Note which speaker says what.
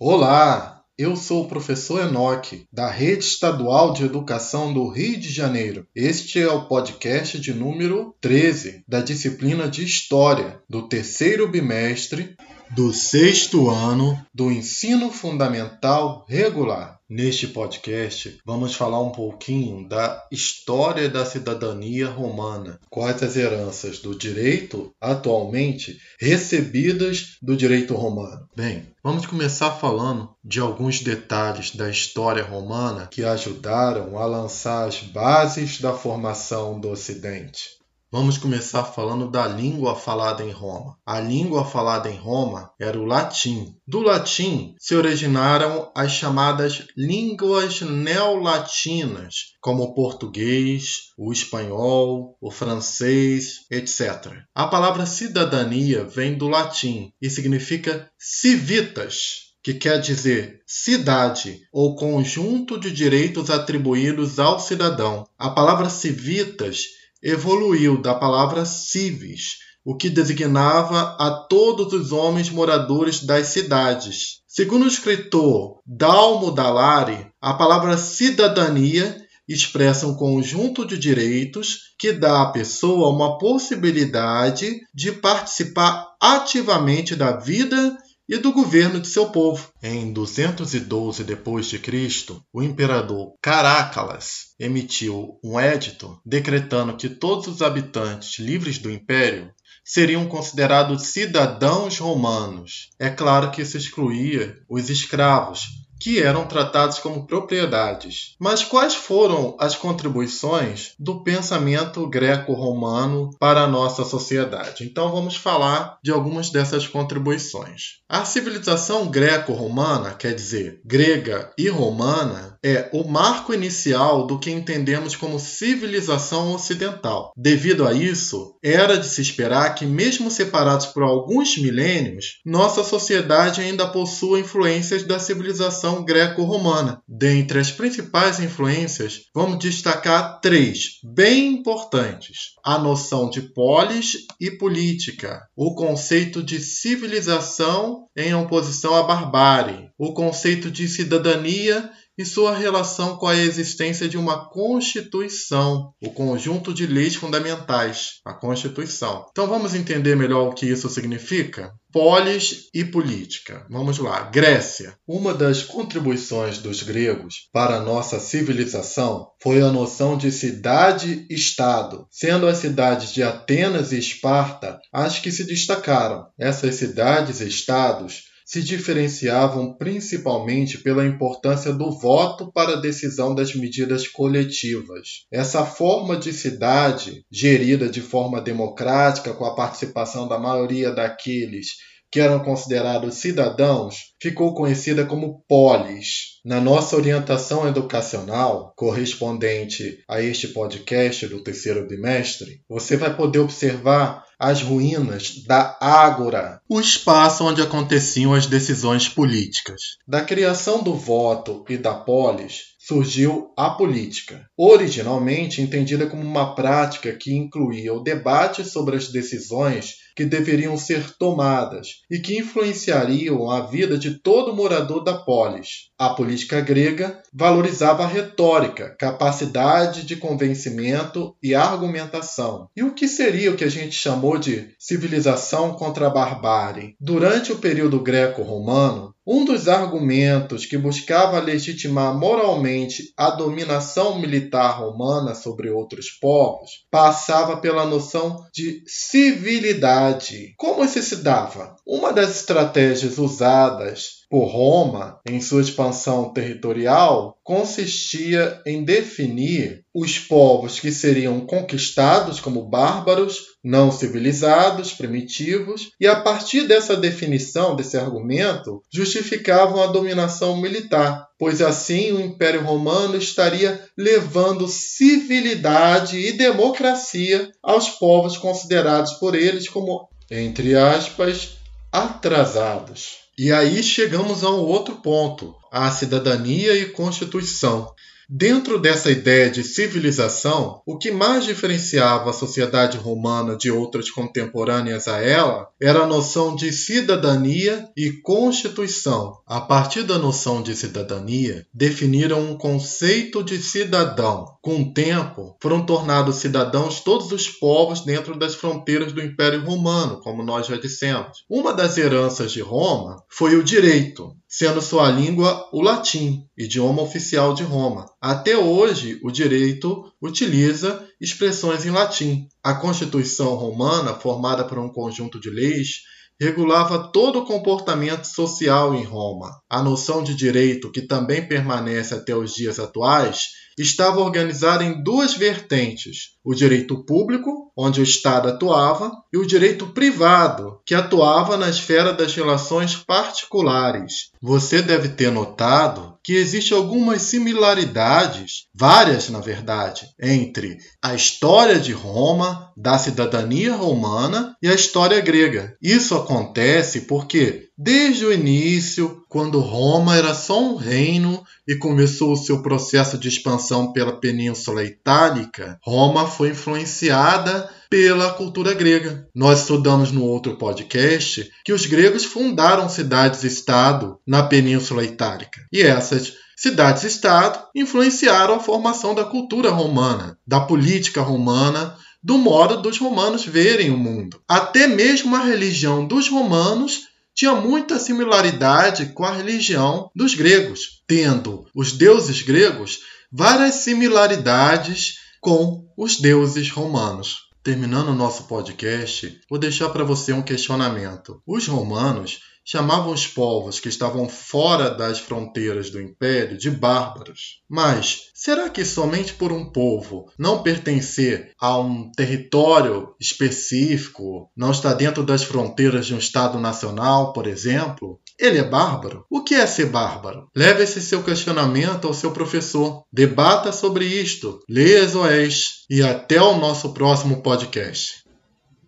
Speaker 1: Olá, eu sou o professor Enoque, da Rede Estadual de Educação do Rio de Janeiro. Este é o podcast de número 13 da disciplina de História do terceiro bimestre do sexto ano do ensino fundamental regular. Neste podcast, vamos falar um pouquinho da história da cidadania romana, quais as heranças do direito atualmente recebidas do direito romano. Bem, vamos começar falando de alguns detalhes da história romana que ajudaram a lançar as bases da formação do Ocidente. Vamos começar falando da língua falada em Roma. A língua falada em Roma era o latim. Do latim se originaram as chamadas línguas neolatinas, como o português, o espanhol, o francês, etc. A palavra cidadania vem do latim e significa civitas, que quer dizer cidade ou conjunto de direitos atribuídos ao cidadão. A palavra civitas evoluiu da palavra civis, o que designava a todos os homens moradores das cidades. Segundo o escritor Dalmo Dallari, a palavra cidadania expressa um conjunto de direitos que dá à pessoa uma possibilidade de participar ativamente da vida e do governo de seu povo. Em 212 d.C., o imperador Caracalla emitiu um edito decretando que todos os habitantes livres do império seriam considerados cidadãos romanos. É claro que isso excluía os escravos, que eram tratados como propriedades. Mas quais foram as contribuições do pensamento greco-romano para a nossa sociedade? Então vamos falar de algumas dessas contribuições. A civilização greco-romana, quer dizer, grega e romana, é o marco inicial do que entendemos como civilização ocidental. Devido a isso, era de se esperar que, mesmo separados por alguns milênios, nossa sociedade ainda possua influências da civilização greco-romana. Dentre as principais influências, vamos destacar três, bem importantes: a noção de polis e política, o conceito de civilização em oposição à barbárie, o conceito de cidadania e sua relação com a existência de uma Constituição, o conjunto de leis fundamentais, a Constituição. Então vamos entender melhor o que isso significa? Polis e política. Vamos lá. Grécia. Uma das contribuições dos gregos para a nossa civilização foi a noção de cidade-estado, sendo as cidades de Atenas e Esparta as que se destacaram. Essas cidades-estados se diferenciavam principalmente pela importância do voto para a decisão das medidas coletivas. Essa forma de cidade, gerida de forma democrática, com a participação da maioria daqueles que eram considerados cidadãos, ficou conhecida como polis. Na nossa orientação educacional, correspondente a este podcast do terceiro bimestre, você vai poder observar as ruínas da Ágora, o espaço onde aconteciam as decisões políticas. Da criação do voto e da polis, surgiu a política, originalmente entendida como uma prática que incluía o debate sobre as decisões que deveriam ser tomadas e que influenciariam a vida de todo morador da polis. A política grega valorizava a retórica, capacidade de convencimento e argumentação. E o que seria o que a gente chamou de civilização contra a barbárie? Durante o período greco-romano, um dos argumentos que buscava legitimar moralmente a dominação militar romana sobre outros povos passava pela noção de civilidade. Como isso se dava? Uma das estratégias usadas por Roma em sua expansão territorial consistia em definir os povos que seriam conquistados como bárbaros, não civilizados, primitivos, e a partir dessa definição, desse argumento, justificavam a dominação militar, pois assim o Império Romano estaria levando civilidade e democracia aos povos considerados por eles como, entre aspas, atrasados. E aí chegamos a um outro ponto, a cidadania e constituição. Dentro dessa ideia de civilização, o que mais diferenciava a sociedade romana de outras contemporâneas a ela era a noção de cidadania e constituição. A partir da noção de cidadania, definiram um conceito de cidadão. Com o tempo, foram tornados cidadãos todos os povos dentro das fronteiras do Império Romano, como nós já dissemos. Uma das heranças de Roma foi o direito, sendo sua língua o latim, idioma oficial de Roma. Até hoje, o direito utiliza expressões em latim. A Constituição romana, formada por um conjunto de leis, regulava todo o comportamento social em Roma. A noção de direito, que também permanece até os dias atuais, estava organizada em duas vertentes: o direito público, onde o Estado atuava, e o direito privado, que atuava na esfera das relações particulares. Você deve ter notado que existem algumas similaridades, várias na verdade, entre a história de Roma, da cidadania romana e a história grega. Isso acontece porque Desde o início, quando Roma era só um reino e começou o seu processo de expansão pela Península Itálica, Roma foi influenciada pela cultura grega. Nós estudamos no outro podcast que os gregos fundaram cidades-estado na Península Itálica. E essas cidades-estado influenciaram a formação da cultura romana, da política romana, do modo dos romanos verem o mundo. Até mesmo a religião dos romanos tinha muita similaridade com a religião dos gregos, tendo os deuses gregos várias similaridades com os deuses romanos. Terminando o nosso podcast, vou deixar para você um questionamento. Os romanos chamavam os povos que estavam fora das fronteiras do império de bárbaros. Mas será que somente por um povo não pertencer a um território específico, não estar dentro das fronteiras de um Estado nacional, por exemplo, ele é bárbaro? O que é ser bárbaro? Leve esse seu questionamento ao seu professor. Debata sobre isto. Leia Zoés. E até o nosso próximo podcast.